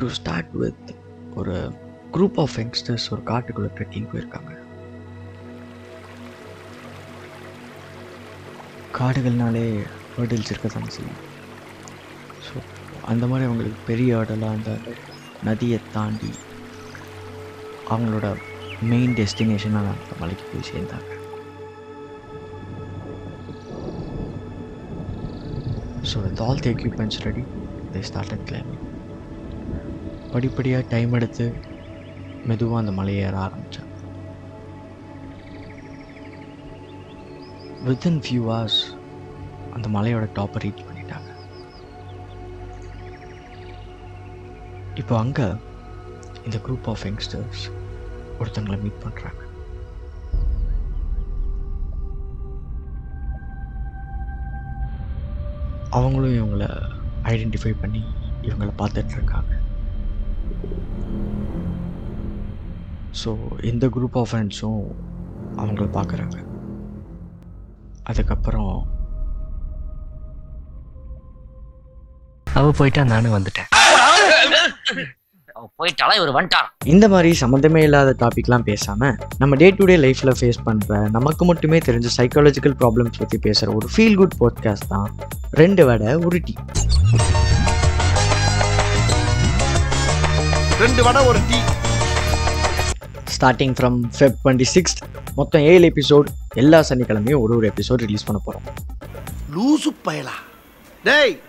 To start with ஒரு group of youngsters ஒரு காட்டுக்குள்ளே ட்ரெக்கிங் போயிருக்காங்க. காடுகள்னாலே ஹேர்டில்ஸ் இருக்க தான் செய்யும். ஸோ அந்த மாதிரி அவங்களுக்கு பெரிய ஹேர்டலாக அந்த நதியை தாண்டி அவங்களோட மெயின் டெஸ்டினேஷனாக அந்த மலைக்கு போய் சேர்ந்தாங்க. So with all the equipments ready they started climbing படிப்படியாக டைம் எடுத்து மெதுவாக அந்த மலை ஏற ஆரம்பித்தாங்க வித்தின் ஃபியூ ஹவர்ஸ் அந்த மலையோட டாப்பை ரீச் பண்ணிட்டாங்க. இப்போ அங்கே இந்த குரூப் ஆஃப் யங்ஸ்டர்ஸ் ஒருத்தங்களை மீட் பண்ணுறாங்க அவங்களும் இவங்கள ஐடென்டிஃபை பண்ணி இவங்களை பார்த்துட்ருக்காங்க ஸோ இந்த குரூப் ஆஃப் ஃப்ரெண்ட்ஸும் அவங்கள பார்க்குறாங்க அதுக்கப்புறம் அவ போயிட்டா நானும் வந்துட்டேன். அவ போயிட்டாலா இவர் வந்துட்டார்? இந்த மாதிரி சம்மந்தமே இல்லாத டாபிக்லாம் பேசாமல் நம்ம டே டு டே லைஃப்பில் ஃபேஸ் பண்ணுற நமக்கு மட்டுமே தெரிஞ்ச சைக்காலஜிக்கல் ப்ராப்ளம்ஸ் பற்றி பேசுகிற ஒரு ஃபீல் குட் பாட்காஸ்ட் தான் ரெண்டு வடை ஒரு டீ ரெண்டு வடை ஒரு tea starting from Feb twenty sixth மொத்தம் ஏழு எபிசோட் எல்லா சனிக்கிழமையும் ஒரு ஒரு எபிசோட் ரிலீஸ் பண்ண போகிறோம் லூசு பயலா. டேய்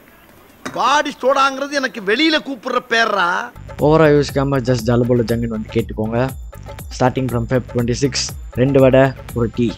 பாடி ஸ்டோடாங்கிறது எனக்கு வெளியில கூப்பிடுற பேர்ரா? ஓவராக யோசிக்காமல் ஜஸ்ட் ஜலபோல ஜங்குன்னு வந்து கேட்டுக்கோங்க. Starting from Feb twenty six ரெண்டு வடை ஒரு டீ.